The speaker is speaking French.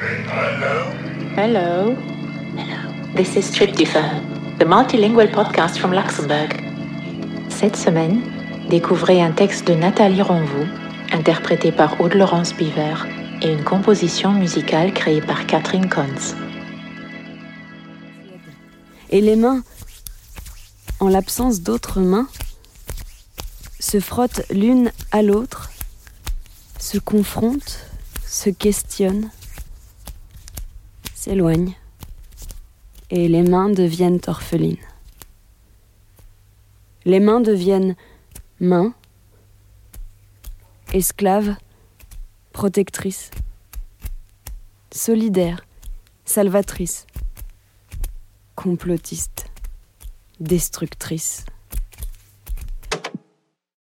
Hello? Hello? This is Tryptophan, the multilingual podcast from Luxembourg. Cette semaine, découvrez un texte de Nathalie Ronvaux, interprété par Aude-Laurence Biver, et une composition musicale créée par Catherine Kons. Et les mains, en l'absence d'autres mains, se frottent l'une à l'autre, se confrontent, se questionnent, s'éloignent, et les mains deviennent orphelines. Les mains deviennent mains, esclaves, protectrices, solidaires, salvatrices, complotistes, destructrices.